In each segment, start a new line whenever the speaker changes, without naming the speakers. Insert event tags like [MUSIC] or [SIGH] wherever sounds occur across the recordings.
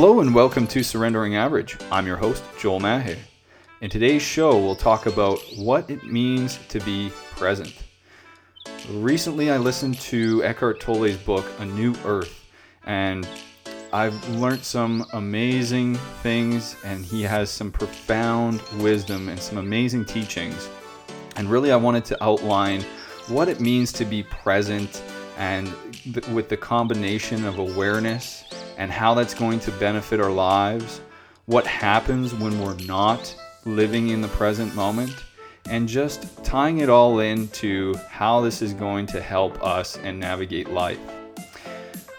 Hello and welcome to Surrendering Average. I'm your host, Joel Mahe. In today's show, we'll talk about what it means to be present. Recently, I listened to Eckhart Tolle's book, A New Earth, and I've learned some amazing things, and he has some profound wisdom and some amazing teachings. And really, I wanted to outline what it means to be present and th- with the combination of awareness and how that's going to benefit our lives, what happens when we're not living in the present moment, and just tying it all into how this is going to help us and navigate life.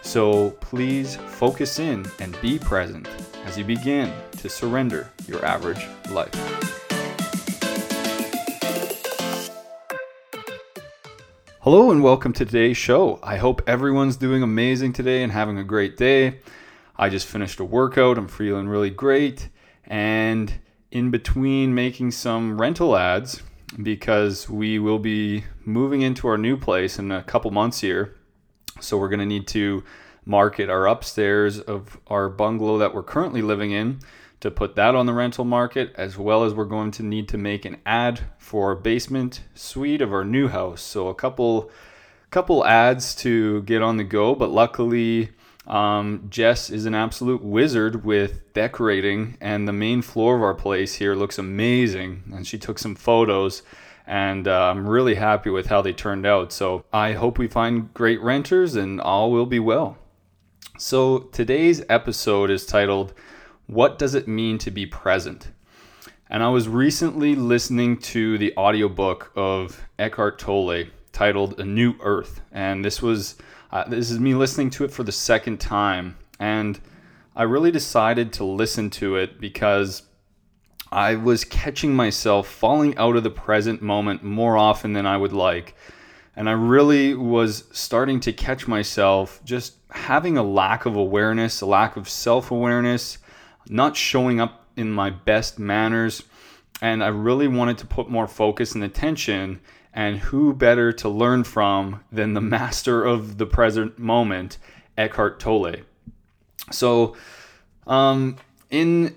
So please focus in and be present as you begin to surrender your average life. Hello and welcome to today's show. I hope everyone's doing amazing today and having a great day. I just finished a workout, I'm feeling really great. And in between making some rental ads, because we will be moving into our new place in a couple months here. So we're going to need to market our upstairs of our bungalow that we're currently living in to put that on the rental market, as well as we're going to need to make an ad for our basement suite of our new house. So a couple couple ads to get on the go, but luckily um, Jess is an absolute wizard with decorating, and the main floor of our place here looks amazing. And she took some photos, and uh, I'm really happy with how they turned out. So I hope we find great renters, and all will be well. So today's episode is titled what does it mean to be present? And I was recently listening to the audiobook of Eckhart Tolle titled A New Earth. And this was uh, this is me listening to it for the second time and I really decided to listen to it because I was catching myself falling out of the present moment more often than I would like. And I really was starting to catch myself just having a lack of awareness, a lack of self awareness, not showing up in my best manners. And I really wanted to put more focus and attention. And who better to learn from than the [LAUGHS] master of the present moment, Eckhart Tolle? So, um, in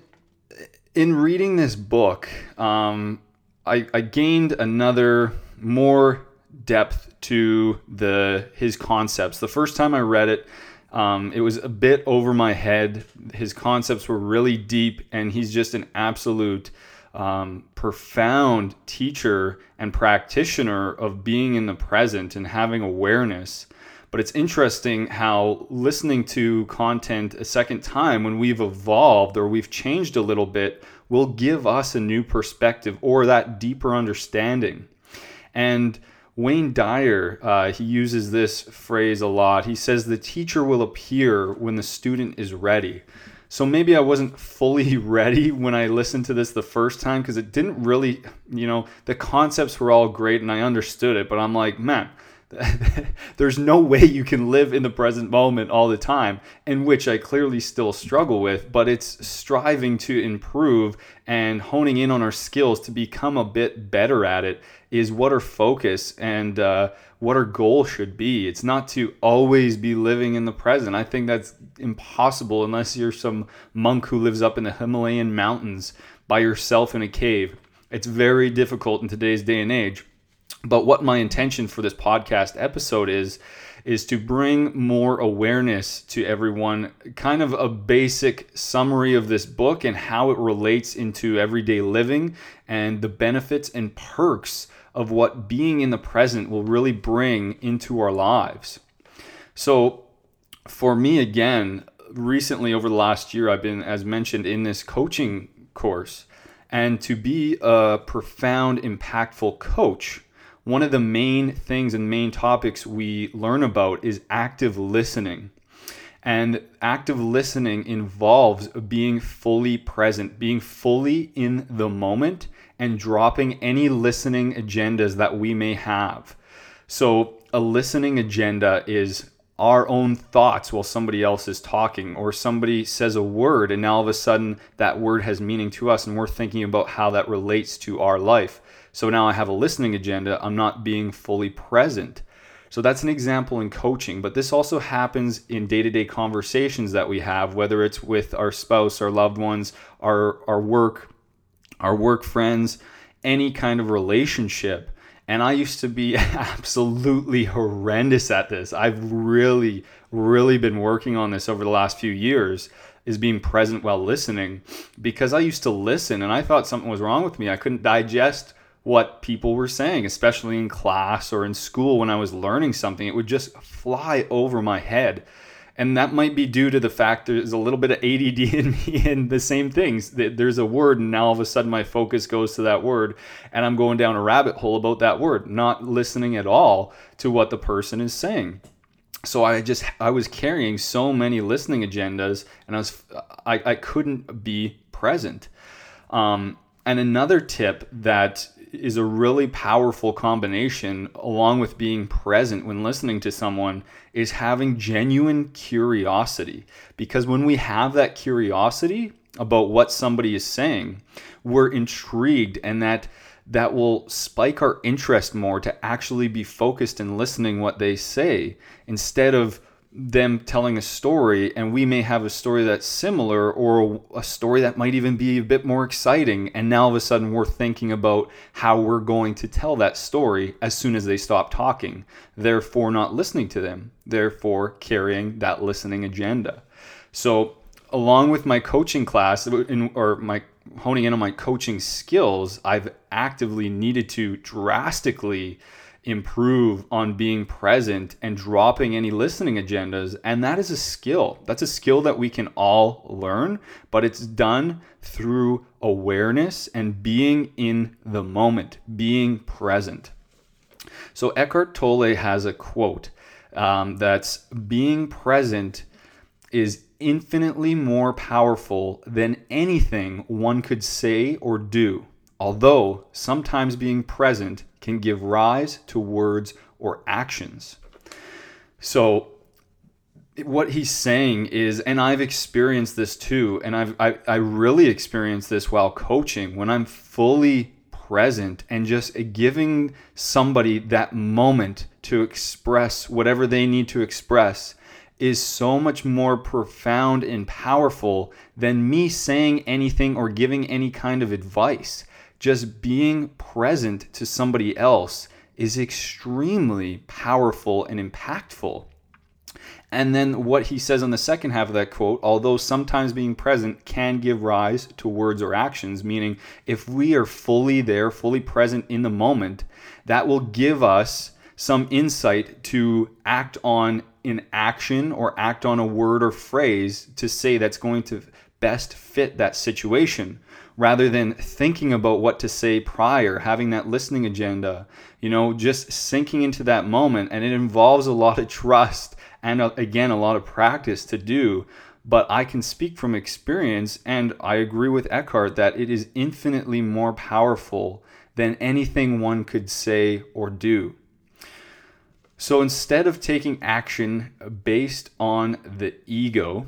in reading this book, um, I, I gained another more depth to the his concepts. The first time I read it, um, it was a bit over my head. His concepts were really deep, and he's just an absolute um, profound teacher and practitioner of being in the present and having awareness. But it's interesting how listening to content a second time when we've evolved or we've changed a little bit will give us a new perspective or that deeper understanding. And Wayne Dyer, uh, he uses this phrase a lot. He says, The teacher will appear when the student is ready. So maybe I wasn't fully [LAUGHS] ready when I listened to this the first time because it didn't really, you know, the concepts were all great and I understood it, but I'm like, man, [LAUGHS] there's no way you can live in the present moment all the time, in which I clearly still struggle with, but it's striving to improve and honing in on our skills to become a bit better at it is what our focus and uh, what our goal should be. It's not to always be living in the present. I think that's impossible unless you're some monk who lives up in the Himalayan mountains by yourself in a cave. It's very difficult in today's day and age but what my intention for this podcast episode is is to bring more awareness to everyone, kind of a basic summary of this book and how it relates into everyday living and the benefits and perks of what being in the present will really bring into our lives. So, for me, again, recently over the last year, I've been, as mentioned, in this coaching course. And to be a profound, impactful coach, one of the main things and main topics we learn about is active listening. And active listening involves being fully present, being fully in the moment, and dropping any listening agendas that we may have. So, a listening agenda is our own thoughts while somebody else is talking, or somebody says a word, and now all of a sudden that word has meaning to us, and we're thinking about how that relates to our life. So now I have a listening agenda. I'm not being fully present. So that's an example in coaching, but this also happens in day-to-day conversations that we have, whether it's with our spouse, our loved ones, our our work, our work friends, any kind of relationship. And I used to be [LAUGHS] absolutely horrendous at this. I've really, really been working on this over the last few years is being present while listening because I used to listen and I thought something was wrong with me. I couldn't digest what people were saying, especially in class or in school when I was learning something. It would just fly over my head. And that might be due to the fact there's a little bit of ADD [LAUGHS] in me and the same things. There's a word, and now all of a sudden my focus goes to that word, and I'm going down a rabbit hole about that word, not listening at all to what the person is saying so I just I was carrying so many listening agendas, and I was I, I couldn't be present. Um, and another tip that is a really powerful combination, along with being present when listening to someone, is having genuine curiosity. Because when we have that curiosity about what somebody is saying, we're intrigued, and that that will spike our interest more to actually be focused and listening what they say instead of them telling a story and we may have a story that's similar or a story that might even be a bit more exciting and now all of a sudden we're thinking about how we're going to tell that story as soon as they stop talking therefore not listening to them therefore carrying that listening agenda. So along with my coaching class or my honing in on my coaching skills, I've actively needed to drastically improve on being present and dropping any listening agendas. And that is a skill. That's a skill that we can all learn, but it's done through awareness and being in the moment, being present. So Eckhart Tolle has a quote um, that's being present is infinitely more powerful than anything one could say or do, although sometimes being present can give rise to words or actions. So, what he's saying is, and I've experienced this too, and I've I, I really experienced this while coaching when I'm fully present and just giving somebody that moment to express whatever they need to express is so much more profound and powerful than me saying anything or giving any kind of advice. Just being present to somebody else is extremely powerful and impactful. And then what he says on the second half of that quote, although sometimes being present can give rise to words or actions, meaning if we are fully there, fully present in the moment, that will give us some insight to act on an action or act on a word or phrase to say that's going to best fit that situation rather than thinking about what to say prior, having that listening agenda, you know, just sinking into that moment. And it involves a lot of trust and, uh, again, a lot of practice to do. But I can speak from experience, and I agree with Eckhart that it is infinitely more powerful than anything one could say or do. So instead of taking action based on the ego,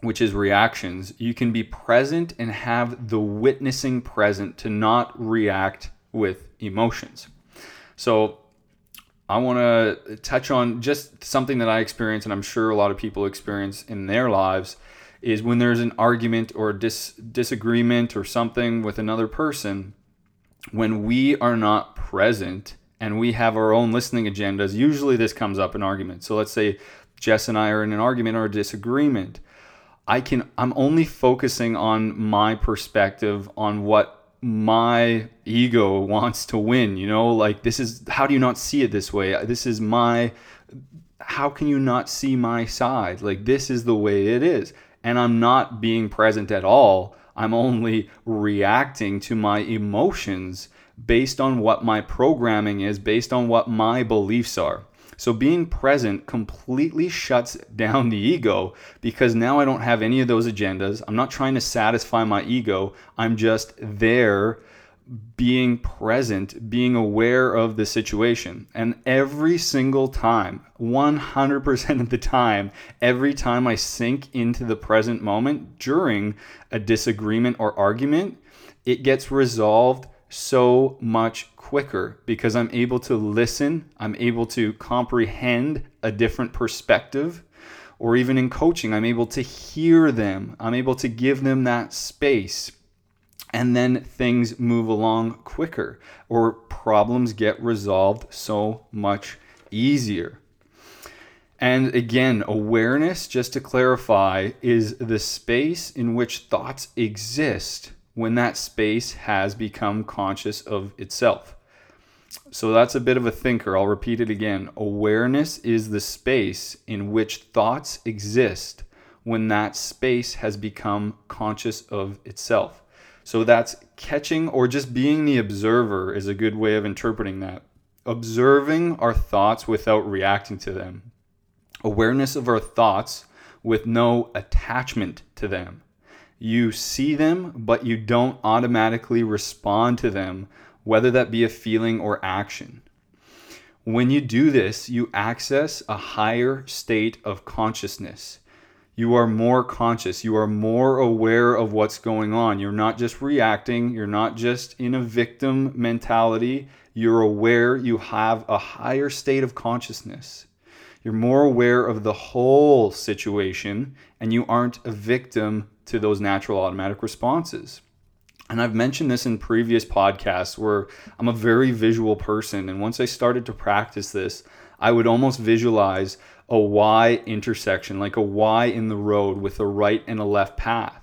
which is reactions, you can be present and have the witnessing present to not react with emotions. So I want to touch on just something that I experience, and I'm sure a lot of people experience in their lives, is when there's an argument or dis- disagreement or something with another person, when we are not present and we have our own listening agendas, usually this comes up in arguments. So let's say Jess and I are in an argument or a disagreement. I can I'm only focusing on my perspective on what my ego wants to win, you know? Like this is how do you not see it this way? This is my how can you not see my side? Like this is the way it is. And I'm not being present at all. I'm only reacting to my emotions based on what my programming is, based on what my beliefs are. So being present completely shuts down the ego because now I don't have any of those agendas. I'm not trying to satisfy my ego. I'm just there being present, being aware of the situation. And every single time, 100% of the time, every time I sink into the present moment during a disagreement or argument, it gets resolved so much quicker because I'm able to listen, I'm able to comprehend a different perspective, or even in coaching, I'm able to hear them, I'm able to give them that space. And then things move along quicker, or problems get resolved so much easier. And again, awareness, just to clarify, is the space in which thoughts exist when that space has become conscious of itself. So that's a bit of a thinker. I'll repeat it again. Awareness is the space in which thoughts exist when that space has become conscious of itself. So that's catching or just being the observer is a good way of interpreting that. Observing our thoughts without reacting to them awareness of our thoughts with no attachment to them. You see them, but you don't automatically respond to them, whether that be a feeling or action. When you do this, you access a higher state of consciousness. You are more conscious. You are more aware of what's going on. You're not just reacting. You're not just in a victim mentality. You're aware. You have a higher state of consciousness. You're more aware of the whole situation and you aren't a victim to those natural automatic responses. And I've mentioned this in previous podcasts where I'm a very visual person. And once I started to practice this, I would almost visualize a Y intersection, like a Y in the road with a right and a left path.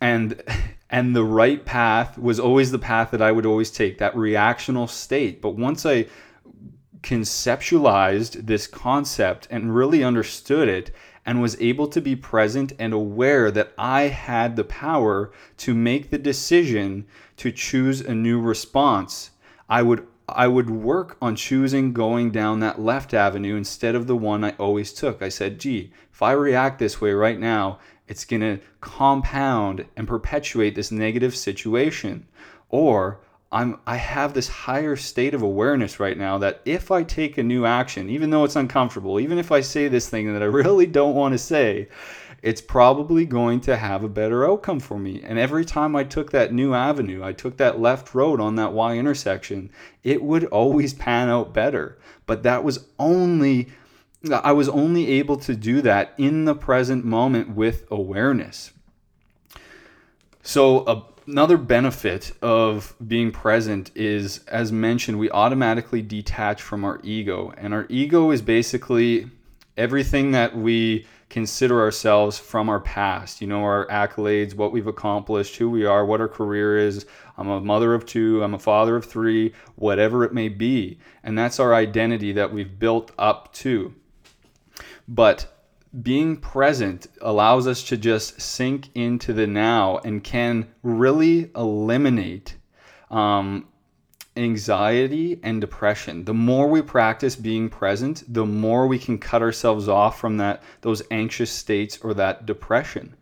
And and the right path was always the path that I would always take, that reactional state. But once I conceptualized this concept and really understood it and was able to be present and aware that I had the power to make the decision to choose a new response. I would I would work on choosing going down that left avenue instead of the one I always took. I said, gee, if I react this way right now, it's going to compound and perpetuate this negative situation. Or I'm I have this higher state of awareness right now that if I take a new action, even though it's uncomfortable, even if I say this thing that I [LAUGHS] really don't want to say, it's probably going to have a better outcome for me. And every time I took that new avenue, I took that left road on that Y intersection, it would always pan out better. But that was only I was only able to do that in the present moment with awareness. So a another benefit of being present is as mentioned we automatically detach from our ego and our ego is basically everything that we consider ourselves from our past. You know our accolades what we've accomplished who we are what our career is. I'm a mother of two i'm a father of three whatever it may be. And that's our identity that we've built up to. But being present allows us to just sink into the now and can really eliminate um, anxiety and depression. The more we practice being present, the more we can cut ourselves off from that those anxious states or that depression.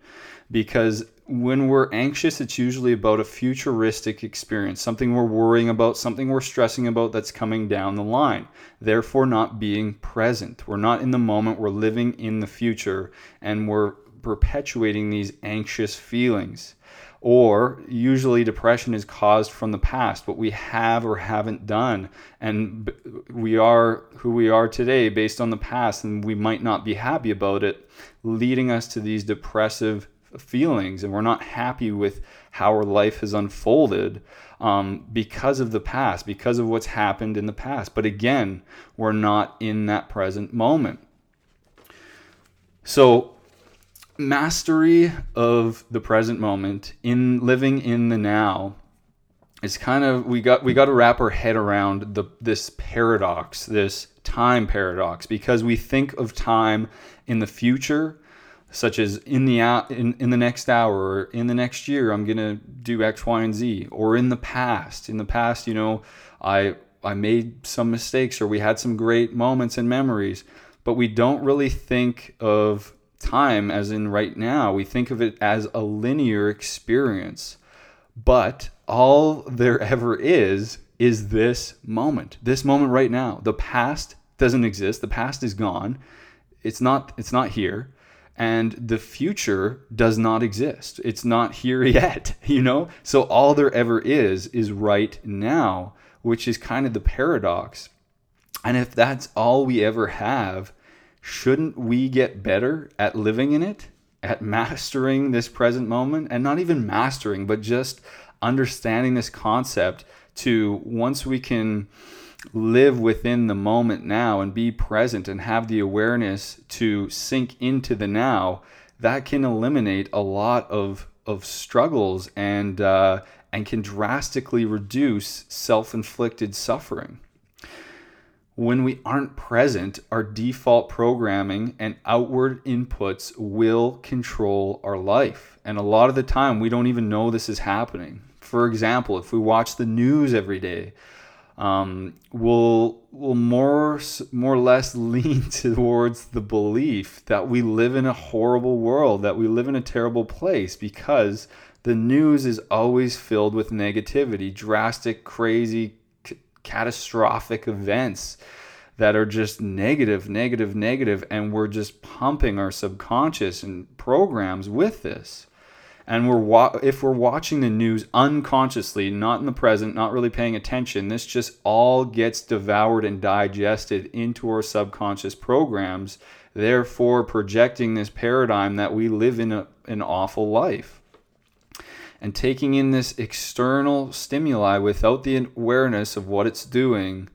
Because when we're anxious, it's usually about a futuristic experience, something we're worrying about, something we're stressing about that's coming down the line. Therefore, not being present. We're not in the moment, we're living in the future, and we're perpetuating these anxious feelings. Or usually, depression is caused from the past, what we have or haven't done. And we are who we are today based on the past, and we might not be happy about it, leading us to these depressive feelings and we're not happy with how our life has unfolded um, because of the past, because of what's happened in the past. But again, we're not in that present moment. So, mastery of the present moment in living in the now is kind of we got we got to wrap our head around the this paradox, this time paradox, because we think of time in the future such as in the in, in the next hour or in the next year i'm going to do x y and z. Or in the past in the past you know i i made some mistakes or we had some great moments and memories but we don't really think of time as in right now. We think of it as a linear experience. But all there ever is is this moment this moment right now. The past doesn't exist. The past is gone. It's not it's not here and the future does not exist. It's not here [LAUGHS] yet, you know? So all there ever is is right now, which is kind of the paradox. And if that's all we ever have, shouldn't we get better at living in it, at mastering this present moment? And not even mastering, but just understanding this concept to once we can live within the moment now and be present and have the awareness to sink into the now, that can eliminate a lot of of struggles and uh, and can drastically reduce self-inflicted suffering. When we aren't present, our default programming and outward inputs will control our life. And a lot of the time, we don't even know this is happening. For example, if we watch the news every day, um, will will more more or less [LAUGHS] lean towards the belief that we live in a horrible world, that we live in a terrible place, because the news is always filled with negativity, drastic, crazy, c- catastrophic events that are just negative, negative, negative, and we're just pumping our subconscious and programs with this and we're wa- if we're watching the news unconsciously, not in the present, not really paying attention, this just all gets devoured and digested into our subconscious programs, therefore projecting this paradigm that we live in a, an awful life. And taking in this external stimuli without the awareness of what it's doing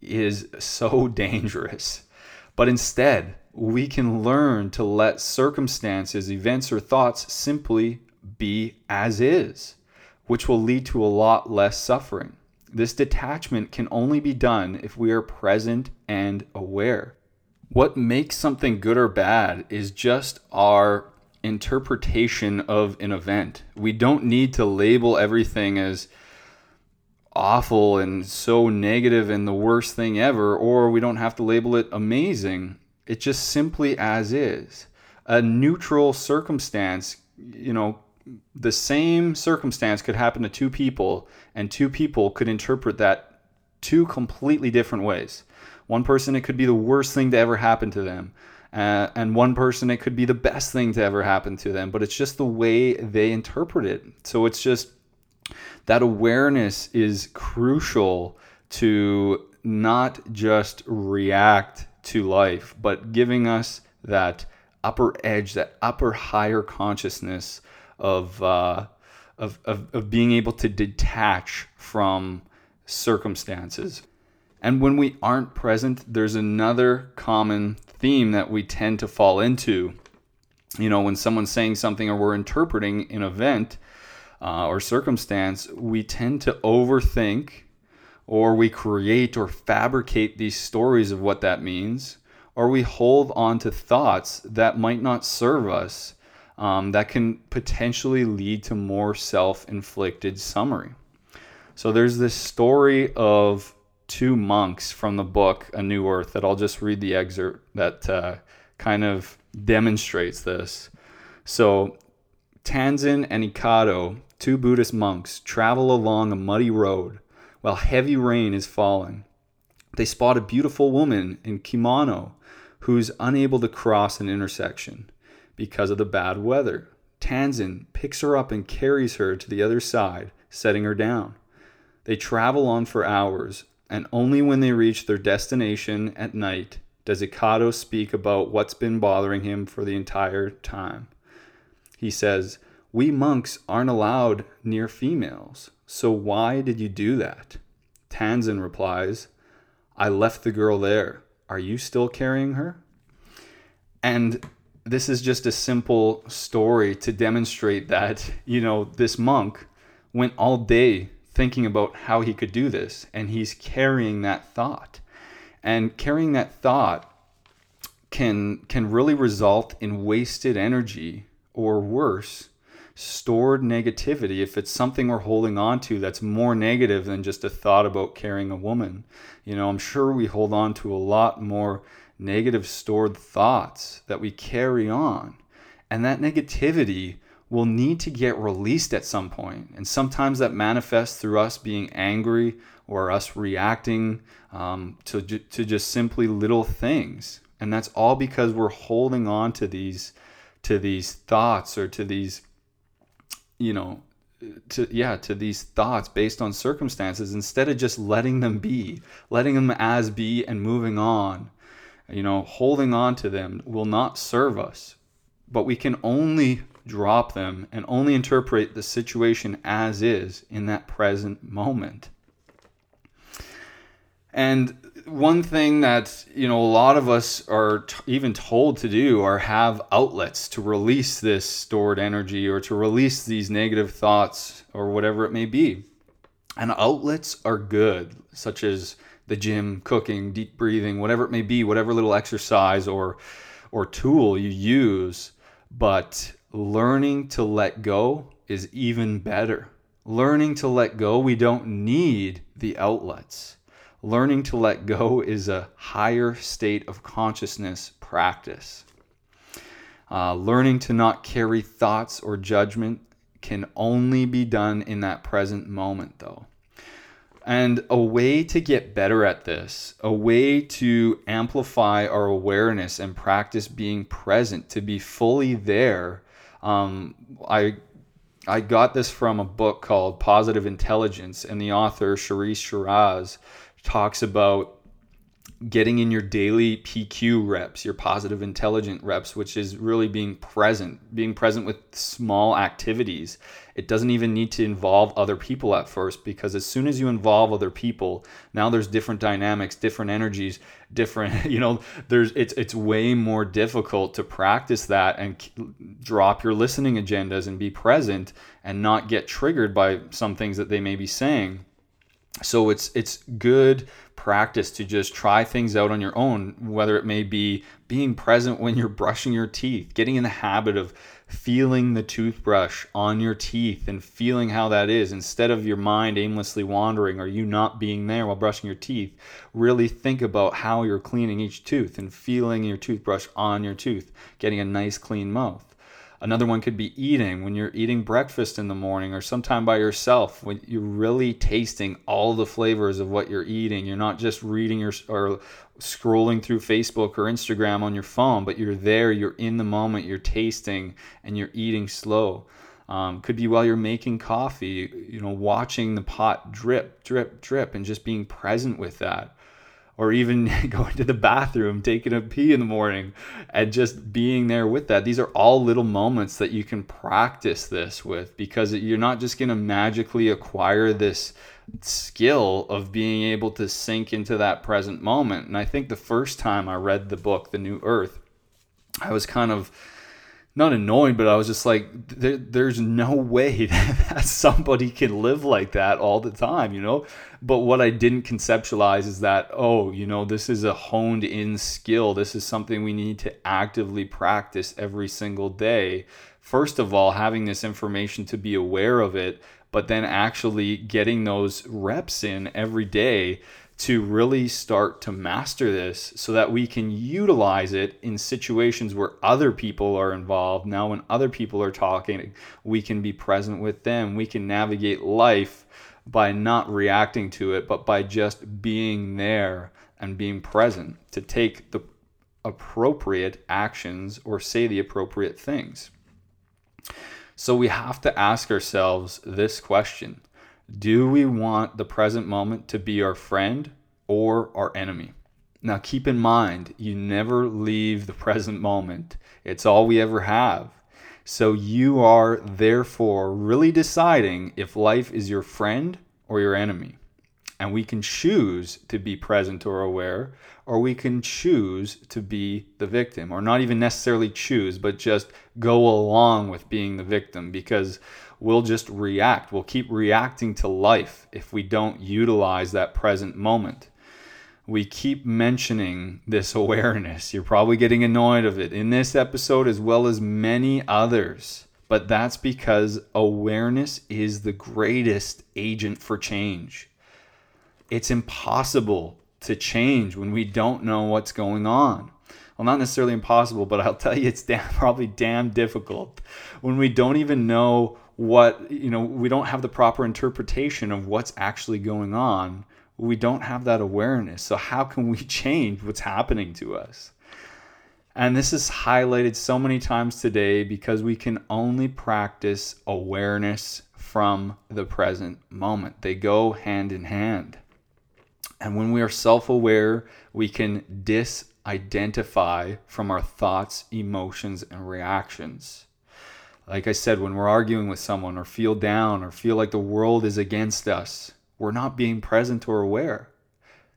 is so [LAUGHS] dangerous. But instead, we can learn to let circumstances, events, or thoughts simply be as is, which will lead to a lot less suffering. This detachment can only be done if we are present and aware. What makes something good or bad is just our interpretation of an event. We don't need to label everything as awful and so negative and the worst thing ever, or we don't have to label it amazing. It's just simply as is. A neutral circumstance, you know, the same circumstance could happen to two people, and two people could interpret that two completely different ways. One person, it could be the worst thing to ever happen to them. Uh, and one person, it could be the best thing to ever happen to them. But it's just the way they interpret it. So it's just that awareness is crucial to not just react to life, but giving us that upper edge, that upper higher consciousness of, uh, of, of, of being able to detach from circumstances. And when we aren't present, there's another common theme that we tend to fall into. You know, when someone's saying something or we're interpreting an event uh, or circumstance, we tend to overthink or we create or fabricate these stories of what that means, or we hold on to thoughts that might not serve us um, that can potentially lead to more self inflicted summary. So there's this story of two monks from the book A New Earth that I'll just read the excerpt that uh, kind of demonstrates this. So Tanzan and Ekido, two Buddhist monks, travel along a muddy road while heavy rain is falling. They spot a beautiful woman in kimono who's unable to cross an intersection because of the bad weather. Tanzan picks her up and carries her to the other side, setting her down. They travel on for hours, and only when they reach their destination at night does Ekido speak about what's been bothering him for the entire time. He says, We monks aren't allowed near females, so why did you do that? Tanzan replies, I left the girl there. Are you still carrying her? And this is just a simple story to demonstrate that, you know, this monk went all day thinking about how he could do this, and he's carrying that thought. And carrying that thought can can really result in wasted energy or worse, stored negativity if it's something we're holding on to that's more negative than just a thought about carrying a woman. You know, I'm sure we hold on to a lot more negative stored thoughts that we carry on. And that negativity will need to get released at some point. And sometimes that manifests through us being angry or us reacting um, to, to just simply little things. And that's all because we're holding on to these to these thoughts or to these you know to yeah to these thoughts based on circumstances instead of just letting them be letting them as be and moving on. You know holding on to them will not serve us but we can only drop them and only interpret the situation as is in that present moment. And one thing that you know a lot of us are t- even told to do are have outlets to release this stored energy or to release these negative thoughts or whatever it may be. And outlets are good such as the gym cooking deep breathing whatever it may be whatever little exercise or or tool you use. But learning to let go is even better. Learning to let go we don't need the outlets learning to let go is a higher state of consciousness practice. Uh, learning to not carry thoughts or judgment can only be done in that present moment, though. And a way to get better at this, a way to amplify our awareness and practice being present, to be fully there. Um, I I got this from a book called Positive Intelligence, and the author Cherise Shiraz talks about getting in your daily PQ reps, your positive intelligent reps, which is really being present, being present with small activities. It doesn't even need to involve other people at first because as soon as you involve other people, now there's different dynamics, different energies, different, [LAUGHS] you know, there's it's it's way more difficult to practice that and drop your listening agendas and be present and not get triggered by some things that they may be saying so it's it's good practice to just try things out on your own whether it may be being present when you're brushing your teeth getting in the habit of feeling the toothbrush on your teeth and feeling how that is instead of your mind aimlessly wandering or you not being there while brushing your teeth. Really think about how you're cleaning each tooth and feeling your toothbrush on your tooth getting a nice clean mouth Another one could be eating when you're eating breakfast in the morning or sometime by yourself when you're really tasting all the flavors of what you're eating. You're not just reading your, or scrolling through Facebook or Instagram on your phone, but you're there, you're in the moment, you're tasting and you're eating slow. Um, could be while you're making coffee, you know, watching the pot drip, drip, drip, and just being present with that or even [LAUGHS] going to the bathroom, taking a pee in the morning, and just being there with that. These are all little moments that you can practice this with because you're not just going to magically acquire this skill of being able to sink into that present moment. And I think the first time I read the book, The New Earth, I was kind of not annoying, but I was just like, there, there's no way [LAUGHS] that somebody can live like that all the time, you know? But what I didn't conceptualize is that, oh, you know, this is a honed in skill. This is something we need to actively practice every single day. First of all, having this information to be aware of it, but then actually getting those reps in every day to really start to master this so that we can utilize it in situations where other people are involved. Now, when other people are talking, we can be present with them. We can navigate life by not reacting to it, but by just being there and being present to take the appropriate actions or say the appropriate things. So we have to ask ourselves this question do we want the present moment to be our friend or our enemy? Now, keep in mind, you never leave the present moment, it's all we ever have. So, you are therefore really deciding if life is your friend or your enemy. And we can choose to be present or aware, or we can choose to be the victim, or not even necessarily choose, but just go along with being the victim because we'll just react. We'll keep reacting to life if we don't utilize that present moment. We keep mentioning this [LAUGHS] awareness. You're probably getting annoyed of it in this episode as well as many others. But that's because awareness is the greatest agent for change. It's impossible to change when we don't know what's going on well, not necessarily impossible, but I'll [LAUGHS] tell you, it's damn, probably damn difficult when we don't even know what, you know, we don't have the proper interpretation of what's actually going on. We don't have that awareness. So, how can we [LAUGHS] change what's happening to us? And this is highlighted so many times today because we can only practice awareness from the present moment. They go hand in hand. And when we are self aware, we can disidentify from our thoughts, emotions, and reactions. Like I said, when we're arguing with someone or feel down or feel like the world is against us, we're not being present or aware.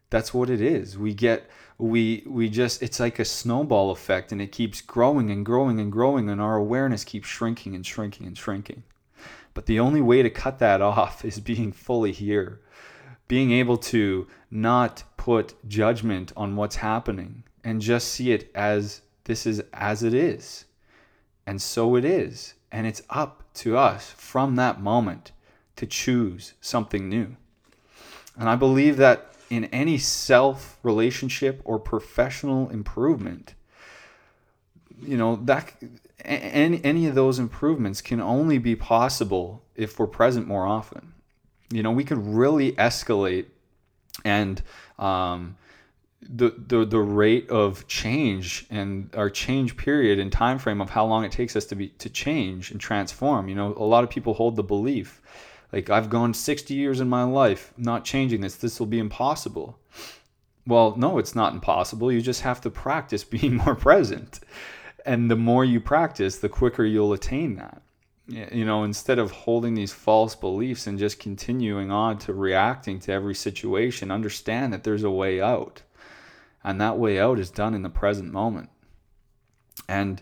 That's what it is. We get we we just it's like a snowball effect and it keeps growing and growing and growing and our awareness keeps shrinking and shrinking and shrinking. But the only way to cut that [LAUGHS] off is being fully here. Being able to not put judgment on what's happening and just see it as this is as it is. And so it is. And it's up to us from that moment to choose something new. And I believe that in any self relationship or professional improvement, you know, that any, any of those improvements can only be possible if we're present more often. You know, we can really escalate and um, the, the the rate of change and our change period and time frame of how long it takes us to be to change and transform. You know, a lot of people hold the belief like I've gone 60 years in my life not changing this. This will be impossible. Well, no, it's not impossible. You just have to practice [LAUGHS] being more present. And the more you practice, the quicker you'll attain that. You know, instead of holding these false beliefs and just continuing on to reacting to every situation, understand that there's a way out. And that way out is done in the present moment. And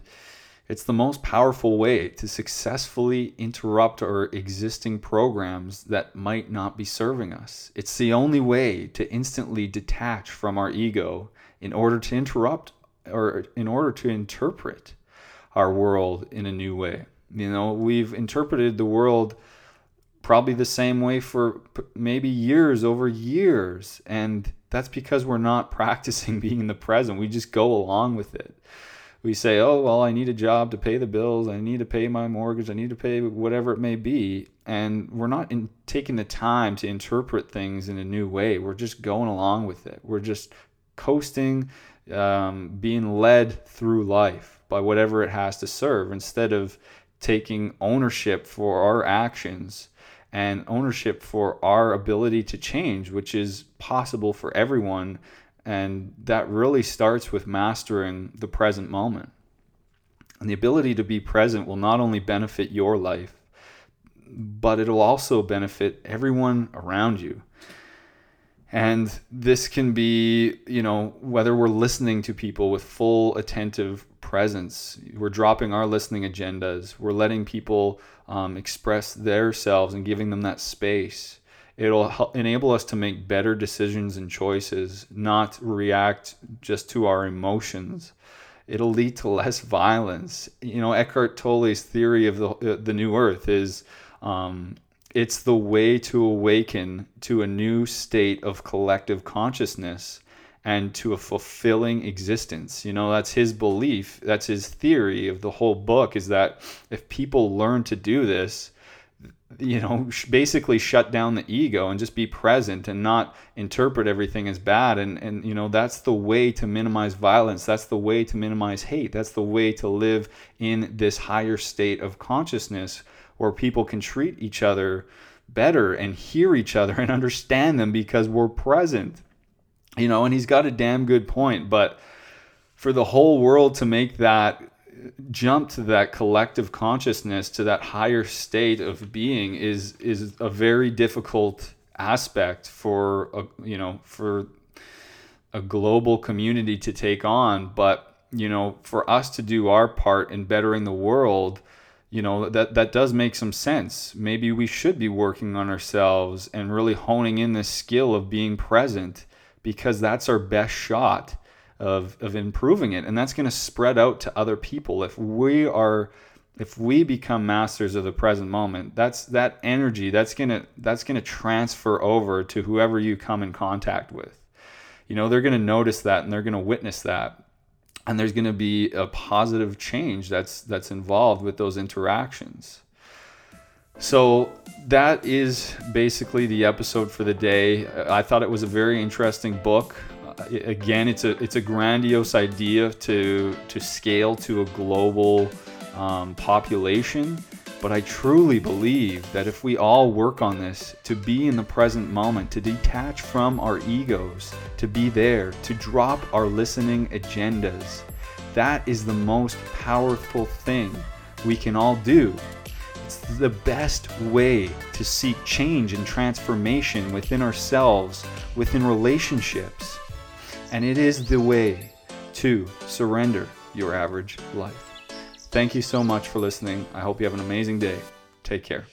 it's the most powerful way to successfully interrupt our existing programs that might not be serving us. It's the only way to instantly detach from our ego in order to interrupt or in order to interpret our world in a new way. You know, we've interpreted the world probably the same way for maybe years over years and that's because we're not [LAUGHS] practicing being in the present. We just go along with it we say, oh, well, I need a job to pay the bills. I need to pay my mortgage. I need to pay whatever it may be. And we're not in, taking the time to interpret things in a new way. We're just going along with it. We're just coasting, um, being led through life by whatever it has to serve instead of taking ownership for our actions and ownership for our ability to change, which is possible for everyone and that really starts with mastering the present moment. And the ability to be present will not only benefit your life, but it'll also benefit everyone around you. And this can be, you know, whether we're listening to people with full attentive presence, we're dropping our listening agendas, we're letting people um, express their selves and giving them that space it'll help enable us to make better decisions and choices, not react just to our emotions. It'll lead to less violence. You know, Eckhart Tolle's theory of the uh, the new earth is um, it's the way to awaken to a new state of collective consciousness and to a fulfilling existence. You know, that's his belief, that's his theory of the whole book is that if people learn to do this, you know basically shut down the ego and just be present and not interpret everything as bad. And and you know that's the way to minimize violence. That's the way to minimize hate. That's the way to live in this higher state of consciousness where people can treat each other better and hear each other and [LAUGHS] understand them because we're present you know and he's got a damn good point but for the whole world to make that jump to that collective consciousness to that higher state of being is is a very difficult aspect for a, you know for a global community to take on. But you know for us to do our part in bettering the world you know that that does make some sense. Maybe we should be working on ourselves and really honing in this skill of being present because that's our best shot of of improving it. And that's going to spread out to other people. If we are if we become masters of the present moment that's that energy that's going to that's going to transfer over to whoever you come in contact with. You know they're going to notice that and they're going to witness that. And there's going to be a positive change that's that's involved with those interactions so that is basically the episode for the day. I thought it was a very interesting book. Again, it's a it's a grandiose idea to to scale to a global um, population, but I truly believe that if we all work on this, to be in the present moment, to detach from our egos, to be there, to drop our listening agendas, that is the most powerful thing we can all do. It's the best way to seek change and transformation within ourselves, within relationships. And it is the way to surrender your average life. Thank you so much for listening. I hope you have an amazing day. Take care.